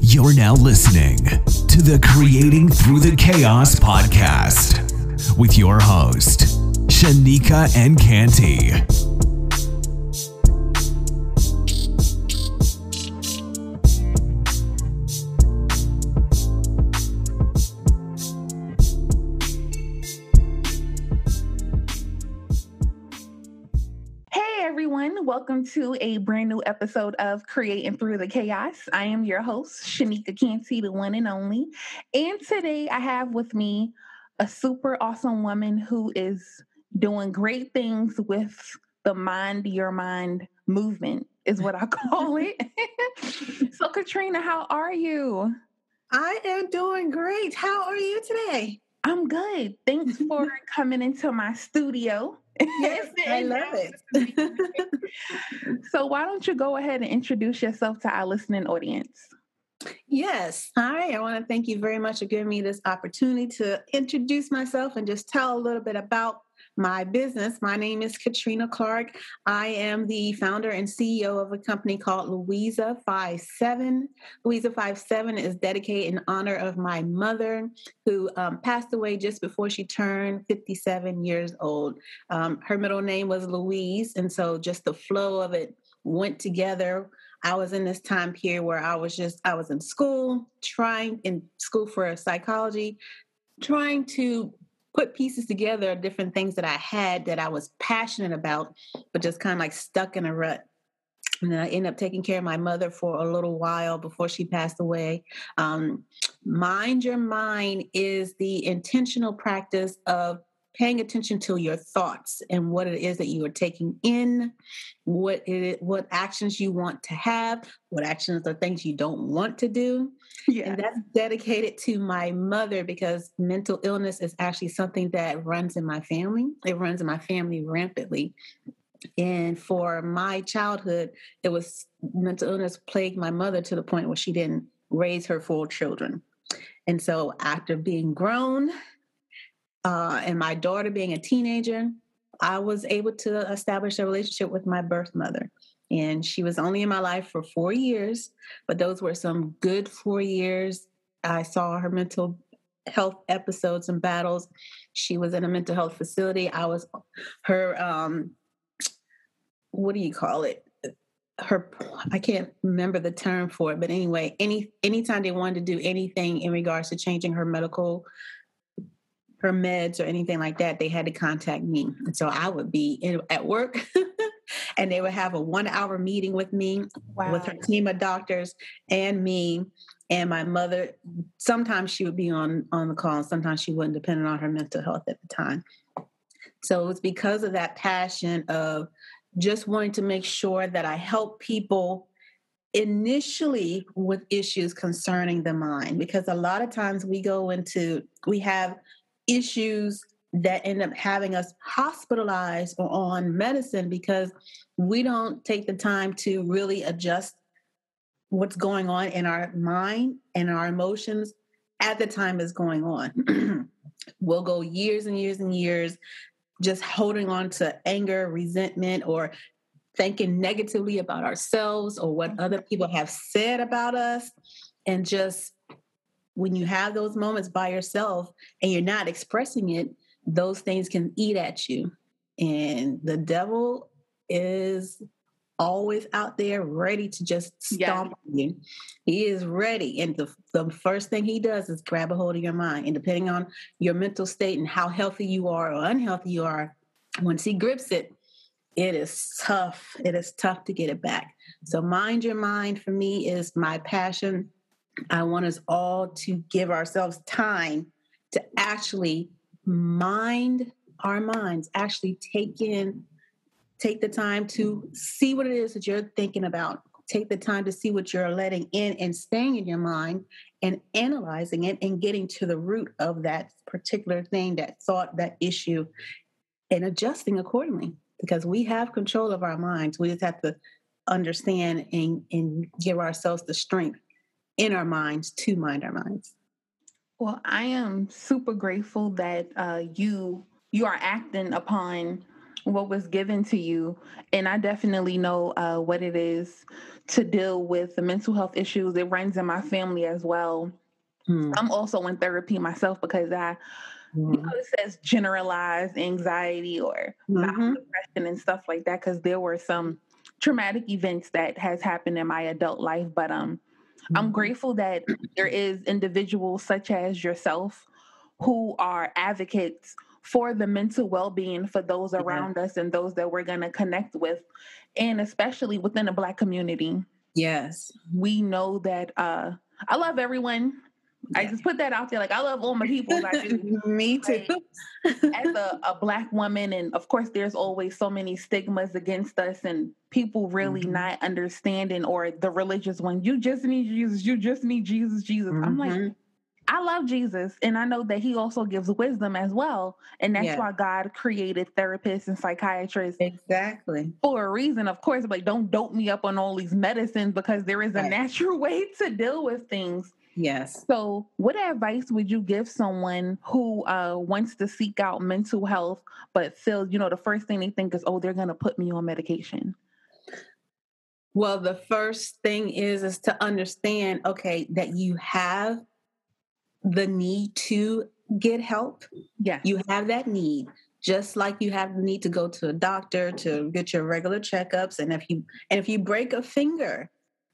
You're now listening to the Creating Through the Chaos podcast with your host, Shanika and Canty. Welcome to a brand new episode of Creating Through the Chaos. I am your host, Shanika Canty, the one and only. And today I have with me a super awesome woman who is doing great things with the Mind Your Mind movement, is what I call it. so, Katrina, how are you? I am doing great. How are you today? I'm good. Thanks for coming into my studio. Yes, I love it. so, why don't you go ahead and introduce yourself to our listening audience? Yes. Hi. I want to thank you very much for giving me this opportunity to introduce myself and just tell a little bit about my business. My name is Katrina Clark. I am the founder and CEO of a company called Louisa 57. Louisa 57 is dedicated in honor of my mother, who um, passed away just before she turned 57 years old. Um, her middle name was Louise, and so just the flow of it went together. I was in this time period where I was just, I was in school, trying in school for psychology, trying to put pieces together of different things that I had that I was passionate about, but just kind of like stuck in a rut. And then I ended up taking care of my mother for a little while before she passed away. Um, mind your mind is the intentional practice of paying attention to your thoughts and what it is that you are taking in, what it what actions you want to have, what actions or things you don't want to do. Yeah. And that's dedicated to my mother because mental illness is actually something that runs in my family. It runs in my family rampantly. And for my childhood, it was mental illness plagued my mother to the point where she didn't raise her four children. And so after being grown, uh, and my daughter being a teenager, I was able to establish a relationship with my birth mother. And she was only in my life for four years, but those were some good four years. I saw her mental health episodes and battles. She was in a mental health facility. I was her, um, what do you call it? her i can't remember the term for it but anyway any anytime they wanted to do anything in regards to changing her medical her meds or anything like that, they had to contact me. And so I would be in, at work and they would have a one hour meeting with me, wow. with her team of doctors and me and my mother. Sometimes she would be on, on the call, and sometimes she wouldn't, depending on her mental health at the time. So it was because of that passion of just wanting to make sure that I help people initially with issues concerning the mind because a lot of times we go into we have issues that end up having us hospitalized or on medicine because we don't take the time to really adjust what's going on in our mind and our emotions at the time is going on. we'll go years and years and years just holding on to anger, resentment, or thinking negatively about ourselves or what other people have said about us and just when you have those moments by yourself and you're not expressing it, those things can eat at you. And the devil is always out there ready to just stomp yeah. you. He is ready. And the, the first thing he does is grab a hold of your mind. And depending on your mental state and how healthy you are or unhealthy you are, once he grips it, it is tough. It is tough to get it back. So, mind your mind for me is my passion I want us all to give ourselves time to actually mind our minds, actually take in, take the time to see what it is that you're thinking about. Take the time to see what you're letting in and staying in your mind and analyzing it and getting to the root of that particular thing, that thought, that issue, and adjusting accordingly. Because we have control of our minds. We just have to understand and, and give ourselves the strength in our minds to mind our minds. Well, I am super grateful that uh, you you are acting upon what was given to you. And I definitely know uh, what it is to deal with the mental health issues. It runs in my family as well. Mm. I'm also in therapy myself because I, mm. you know, it says generalized anxiety or mm-hmm. depression and stuff like that because there were some traumatic events that has happened in my adult life. But um. I'm grateful that there is individuals such as yourself who are advocates for the mental well-being for those around us and those that we're going to connect with and especially within the black community. Yes. We know that uh i love everyone yeah. I just put that out there. Like I love all my people. Me too. Like, as a, a, black woman, and of course, there's always so many stigmas against us, and people really mm-hmm. not understanding, or the religious one. You just need Jesus. You just need Jesus. Jesus. Mm-hmm. I'm like, mm-hmm. I love Jesus, and I know that He also gives wisdom as well, and that's yeah. why God created therapists and psychiatrists exactly for a reason. Of course, like don't dope me up on all these medicines because there is a right. natural way to deal with things. Yes. So, what advice would you give someone who uh, wants to seek out mental health, but feels, you know, the first thing they think is, oh, they're going to put me on medication? Well, the first thing is is to understand, okay, that you have the need to get help. Yeah. You have that need just like you have the need to go to a doctor to get your regular checkups and if you and if you break a finger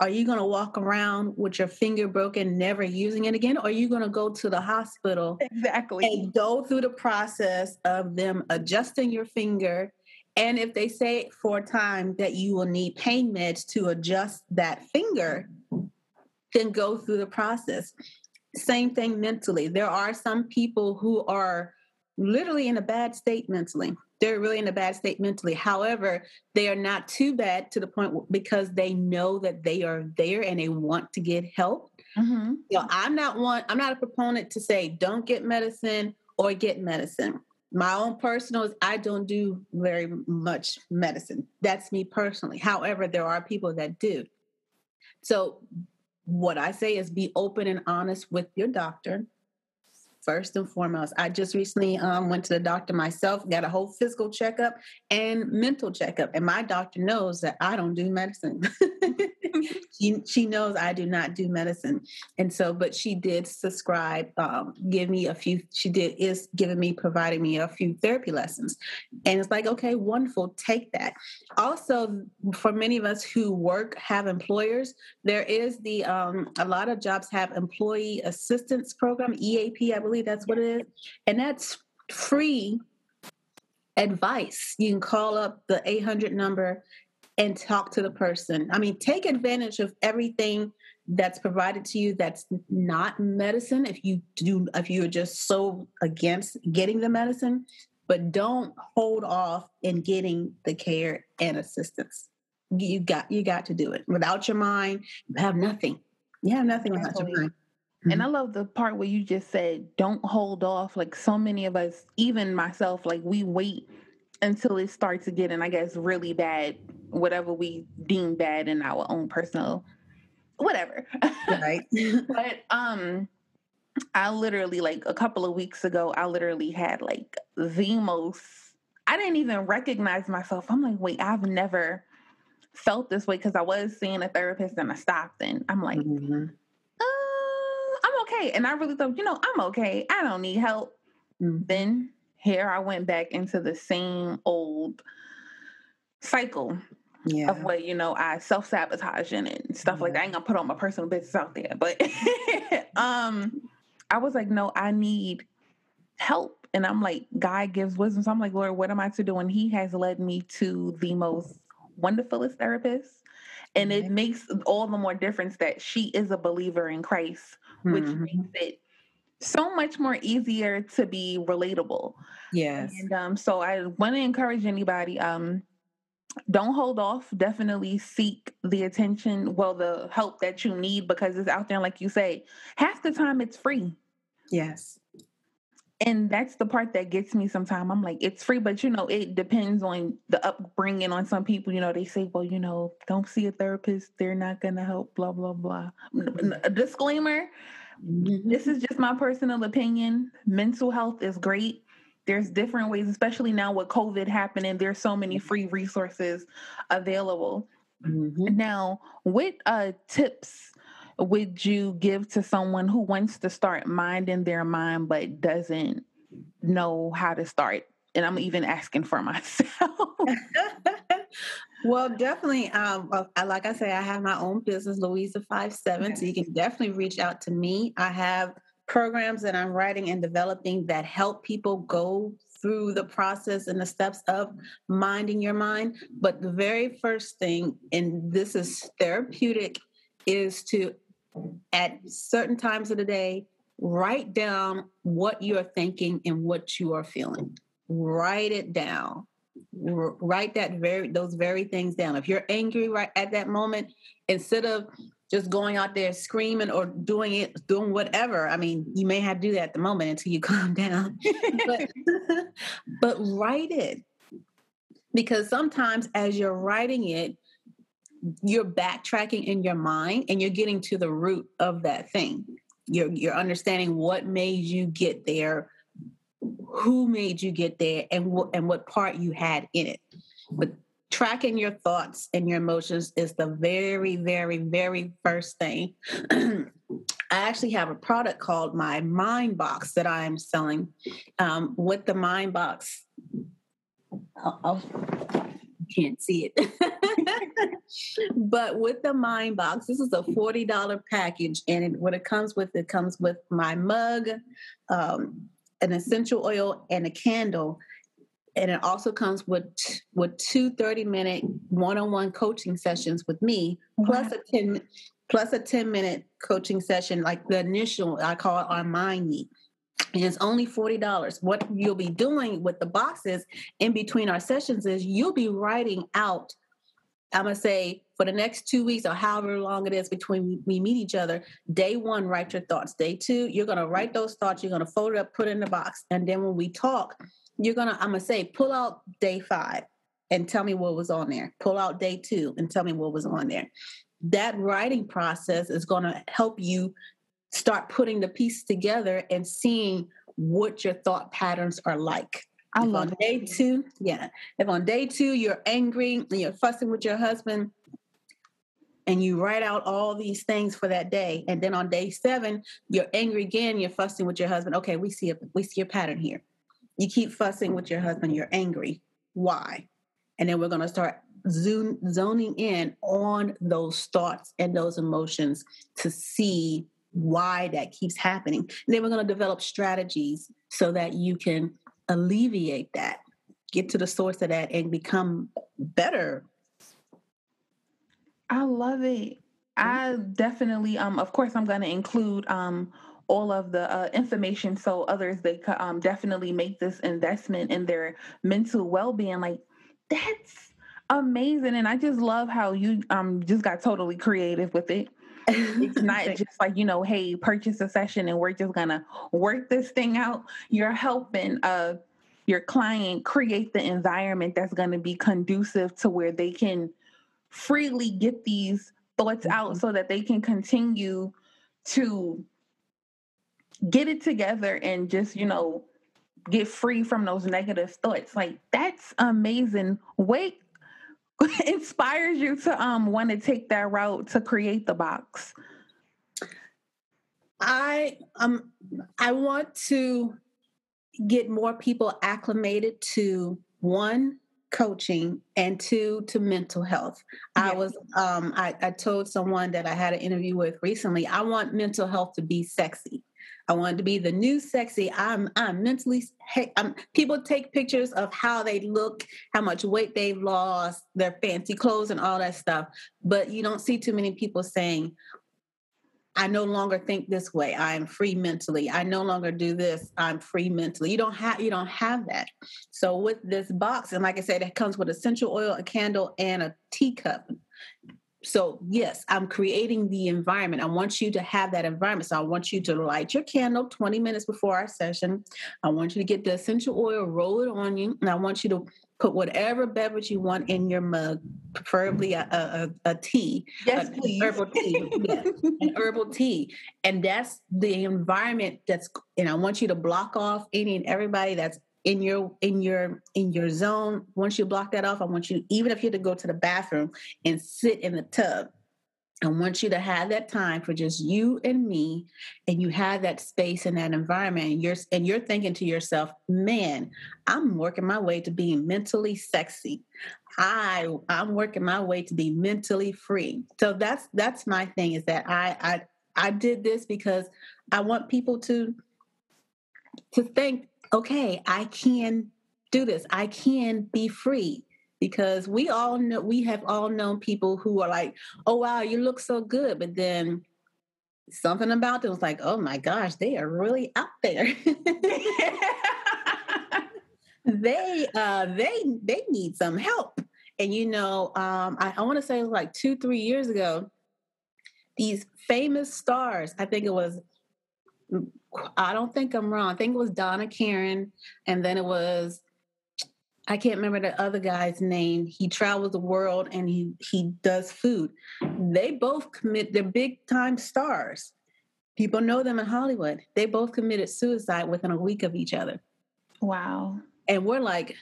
are you going to walk around with your finger broken, never using it again? Or are you going to go to the hospital exactly and go through the process of them adjusting your finger? And if they say for a time that you will need pain meds to adjust that finger, then go through the process. Same thing mentally. There are some people who are literally in a bad state mentally they're really in a bad state mentally. However, they are not too bad to the point because they know that they are there and they want to get help. Mm-hmm. So I'm not one. I'm not a proponent to say don't get medicine or get medicine. My own personal is I don't do very much medicine. That's me personally. However, there are people that do. So what I say is be open and honest with your doctor first and foremost. I just recently um, went to the doctor myself, got a whole physical checkup and mental checkup, and my doctor knows that I don't do medicine. she she knows I do not do medicine, and so but she did subscribe, um, give me a few. She did is giving me providing me a few therapy lessons, and it's like okay, wonderful, take that. Also, for many of us who work have employers, there is the um, a lot of jobs have employee assistance program EAP, I believe that's what it is, and that's free advice. You can call up the 800 number and talk to the person. I mean, take advantage of everything that's provided to you that's not medicine if you do if you're just so against getting the medicine, but don't hold off in getting the care and assistance. You got you got to do it. Without your mind, you have nothing. You have nothing without your mind. And I mm-hmm. love the part where you just said, don't hold off. Like so many of us, even myself, like we wait until it starts to get, and I guess, really bad whatever we deem bad in our own personal whatever. Right. but um I literally like a couple of weeks ago, I literally had like the most I didn't even recognize myself. I'm like, wait, I've never felt this way because I was seeing a therapist and I stopped and I'm like, mm-hmm. uh, I'm okay. And I really thought, you know, I'm okay. I don't need help. Mm-hmm. Then here I went back into the same old cycle yeah. of what you know I self sabotaging and stuff yeah. like that. I ain't gonna put all my personal business out there, but um, I was like, no, I need help, and I'm like, God gives wisdom, so I'm like, Lord, what am I to do? And He has led me to the most wonderfulest therapist, and mm-hmm. it makes all the more difference that she is a believer in Christ, which mm-hmm. makes it so much more easier to be relatable. Yes. And um, so I want to encourage anybody, um, don't hold off. Definitely seek the attention, well, the help that you need because it's out there. Like you say, half the time it's free. Yes. And that's the part that gets me sometimes. I'm like, it's free, but you know, it depends on the upbringing on some people. You know, they say, well, you know, don't see a therapist. They're not going to help, blah, blah, blah. A disclaimer mm-hmm. this is just my personal opinion. Mental health is great there's different ways, especially now with COVID happening. There's so many free resources available. Mm-hmm. Now, what uh, tips would you give to someone who wants to start minding their mind but doesn't know how to start? And I'm even asking for myself. well, definitely. Um, like I say, I have my own business, Louisa Five Seven. Okay. So you can definitely reach out to me. I have programs that I'm writing and developing that help people go through the process and the steps of minding your mind. But the very first thing, and this is therapeutic, is to at certain times of the day write down what you're thinking and what you are feeling. Write it down. write that very those very things down. If you're angry right at that moment, instead of just going out there screaming or doing it, doing whatever. I mean, you may have to do that at the moment until you calm down, but, but write it. Because sometimes as you're writing it, you're backtracking in your mind and you're getting to the root of that thing. You're, you're understanding what made you get there, who made you get there, and what and what part you had in it. But tracking your thoughts and your emotions is the very, very, very first thing. I actually have a product called my Mind Box that I'm selling. Um, with the Mind Box, I'll, I'll can't see it. but with the Mind Box, this is a $40 package. And it, what it comes with, it comes with my mug, um, an essential oil, and a candle and it also comes with with two 30 minute one-on-one coaching sessions with me plus a 10 plus a 10 minute coaching session like the initial i call it our mind meet. And it's only $40 what you'll be doing with the boxes in between our sessions is you'll be writing out i'm going to say for the next two weeks or however long it is between we meet each other day one write your thoughts. Day two you're going to write those thoughts you're going to fold it up put it in the box. And then when we talk you're gonna i'm gonna say pull out day five and tell me what was on there. Pull out day two and tell me what was on there. That writing process is going to help you start putting the pieces together and seeing what your thought patterns are like. I if on day two yeah if on day two you're angry and you're fussing with your husband and you write out all these things for that day and then on day seven you're angry again you're fussing with your husband. Okay we see a we see a pattern here you keep fussing with your husband, you're angry. Why? And then we're going to start zoom, zoning in on those thoughts and those emotions to see why that keeps happening. And then we're going to develop strategies so that you can alleviate that, get to the source of that, and become better. I love it. I definitely, um, of course, I'm going to include um all of the uh, information so others they could um, definitely make this investment in their mental well-being like that's amazing and i just love how you um just got totally creative with it it's not just like you know hey purchase a session and we're just gonna work this thing out you're helping uh your client create the environment that's going to be conducive to where they can freely get these thoughts out mm-hmm. so that they can continue to get it together and just, you know, get free from those negative thoughts. Like that's amazing. Wait inspires you to um want to take that route to create the box. I um I want to get more people acclimated to one coaching and two to mental health i was um I, I told someone that i had an interview with recently i want mental health to be sexy I wanted to be the new sexy. I'm I'm mentally I'm, people take pictures of how they look, how much weight they've lost, their fancy clothes and all that stuff, but you don't see too many people saying I no longer think this way. I am free mentally. I no longer do this. I'm free mentally. You don't have you don't have that. So with this box, and like I said, it comes with essential oil, a candle, and a teacup so yes i'm creating the environment. I want you to have that environment. So i want you to light your candle 20 minutes before our session. I want you to get the essential oil roll it on you and i want you to put whatever beverage you want in your mug preferably a, a, a tea yes a, please. herbal tea yeah, an herbal tea. And that's the environment that's and i want you to block off any and everybody that's in your in your in your zone once you block that off i want you even if you had to go to the bathroom and sit in the tub I want you to have that time for just you and me, and you have that space and that environment, and you're and you're thinking to yourself, "Man, I'm working my way to being mentally sexy. I I'm working my way to be mentally free." So that's that's my thing is that I I I did this because I want people to to think, "Okay, I can do this. I can be free." because we all know we have all known people who are like, "Oh wow, you look so good," but then something about them was like, "Oh my gosh, they are really out there." they uh, they they need some help, and you know, um, I, I want to say like two three years ago, these famous stars. I think it was I don't think I'm wrong. I think it was Donna Karan, and then it was I can't remember the other guy's name. He travels the world and he he does food. They both commit. They're big time stars. People know them in Hollywood. They both committed suicide within a week of each other. Wow. And we're like,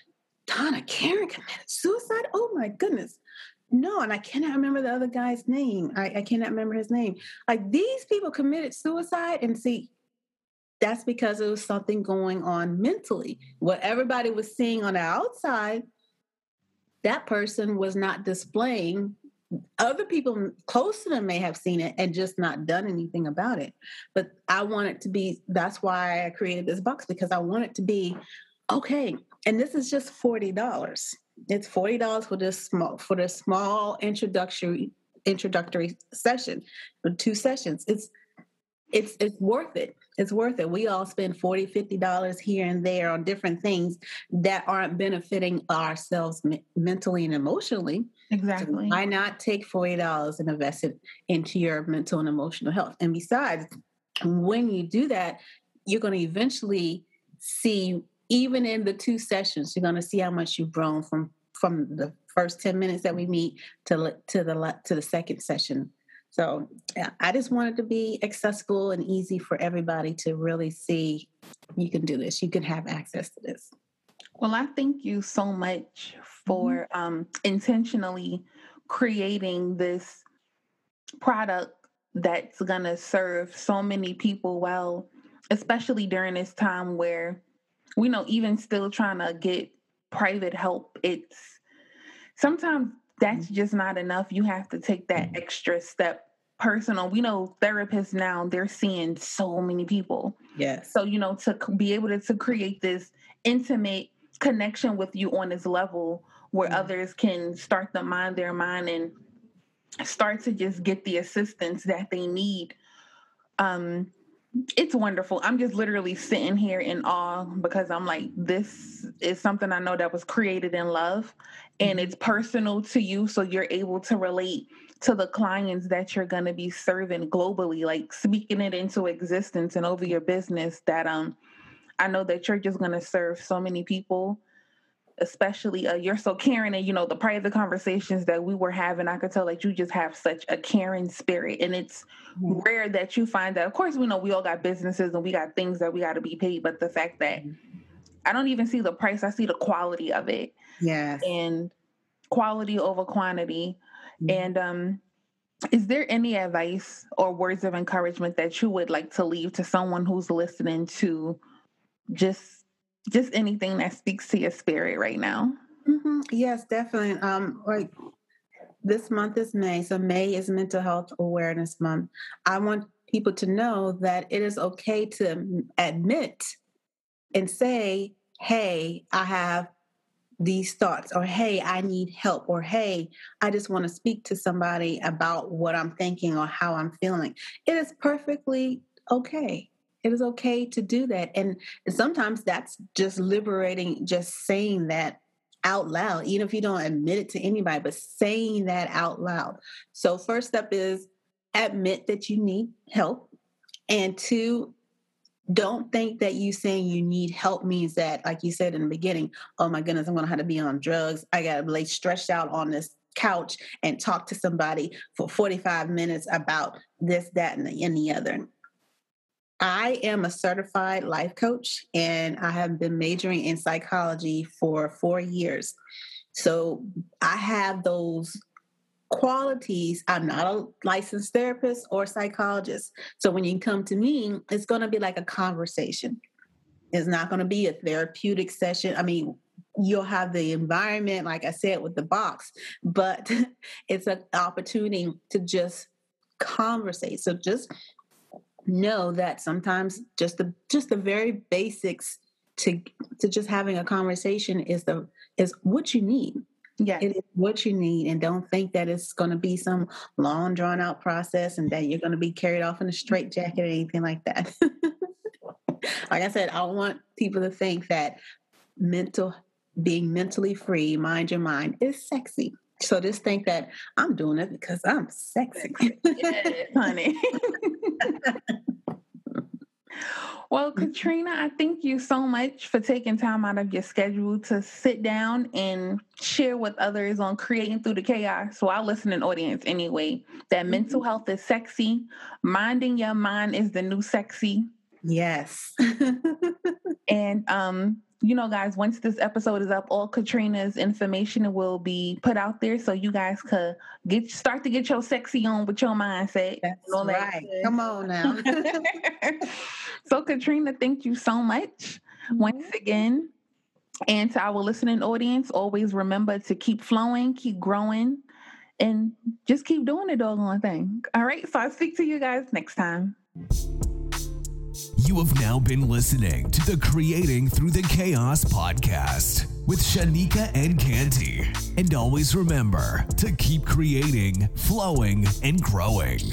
Donna Karan committed suicide. Oh my goodness. No, and I cannot remember the other guy's name. I, I cannot remember his name. Like these people committed suicide, and see, that's because it was something going on mentally. What everybody was seeing on the outside, that person was not displaying. Other people close to them may have seen it and just not done anything about it. But I want it to be, that's why I created this box because I want it to be okay. And this is just $40. It's $40 for this small for this small introductory introductory session, two sessions. It's it's it's worth it it's worth it. We all spend 40 50 dollars here and there on different things that aren't benefiting ourselves me- mentally and emotionally. Exactly. so why not take 40 dollars and invest it into your mental and emotional health? And besides when you do that you're going to eventually see even in the two sessions you're going to see how much you've grown from from the first 10 minutes that we meet to to the to the second session so yeah, I just wanted to be accessible and easy for everybody to really see you can do this. You can have access to this. Well, I thank you so much for mm-hmm. um, intentionally creating this product that's going to serve so many people well, especially during this time where we know even still trying to get private help, it's sometimes that's mm-hmm. just not enough. You have to take that mm-hmm. extra step personal. We know therapists now, they're seeing so many people. Yes. So, you know, to be able to, to create this intimate connection with you on this level where mm-hmm. others can start to mind their mind and start to just get the assistance that they need. Um, it's wonderful. I'm just literally sitting here in awe because I'm like, this is something I know that was created in love and mm-hmm. it's personal to you. So you're able to relate to the clients that you're going to be serving globally, like speaking it into existence and over your business that, um, I know that you're just going to serve so many people especially uh, you're so caring and you know the private conversations that we were having i could tell that you just have such a caring spirit and it's mm-hmm. rare that you find that of course we know we all got businesses and we got things that we got to be paid but the fact that mm-hmm. i don't even see the price i see the quality of it yeah and quality over quantity mm-hmm. and um is there any advice or words of encouragement that you would like to leave to someone who's listening to just just anything that speaks to your spirit right now. Mm-hmm. Yes, definitely. Um, like this month is May, so May is Mental Health Awareness Month. I want people to know that it is okay to admit and say, "Hey, I have these thoughts," or "Hey, I need help," or "Hey, I just want to speak to somebody about what I'm thinking or how I'm feeling." It is perfectly okay it is okay to do that and sometimes that's just liberating just saying that out loud even if you don't admit it to anybody but saying that out loud. So first step is admit that you need help and two don't think that you saying you need help means that like you said in the beginning oh my goodness i'm to have to be on drugs. I got to lay stretched out on this couch and talk to somebody for 45 minutes about this that and the, and the other I am a certified life coach and I have been majoring in psychology for four years. So I have those qualities. I'm not a licensed therapist or psychologist. So when you come to me, it's going to be like a conversation. It's not going to be a therapeutic session. I mean, you'll have the environment, like I said, with the box, but it's an opportunity to just conversate. So just know that sometimes just the just the very basics to to just having a conversation is the is what you need. Yeah. It is what you need. And don't think that it's going to be some long, drawn out process and that you're going to be carried off in a mm-hmm. straitjacket or anything like that. like I said, I want people to think that mental, being mentally free, mind your mind, is sexy. So just think that I'm doing it because I'm sexy. yes, honey. Well, mm-hmm. Katrina, I thank you so much for taking time out of your schedule to sit down and share with others on creating through the chaos. So, our listening audience, anyway, that mm-hmm. mental health is sexy, minding your mind is the new sexy. Yes. and um, you know, guys, once this episode is up, all Katrina's information will be put out there so you guys could get start to get your sexy on with your mindset. That's right. That Come on now. so, Katrina, thank you so much mm-hmm. once again. And to our listening audience, always remember to keep flowing, keep growing, and just keep doing the doggone thing. All right. So I'll speak to you guys next time. You have now been listening to the Creating Through the Chaos podcast with Shanika and Canty. And always remember to keep creating, flowing, and growing.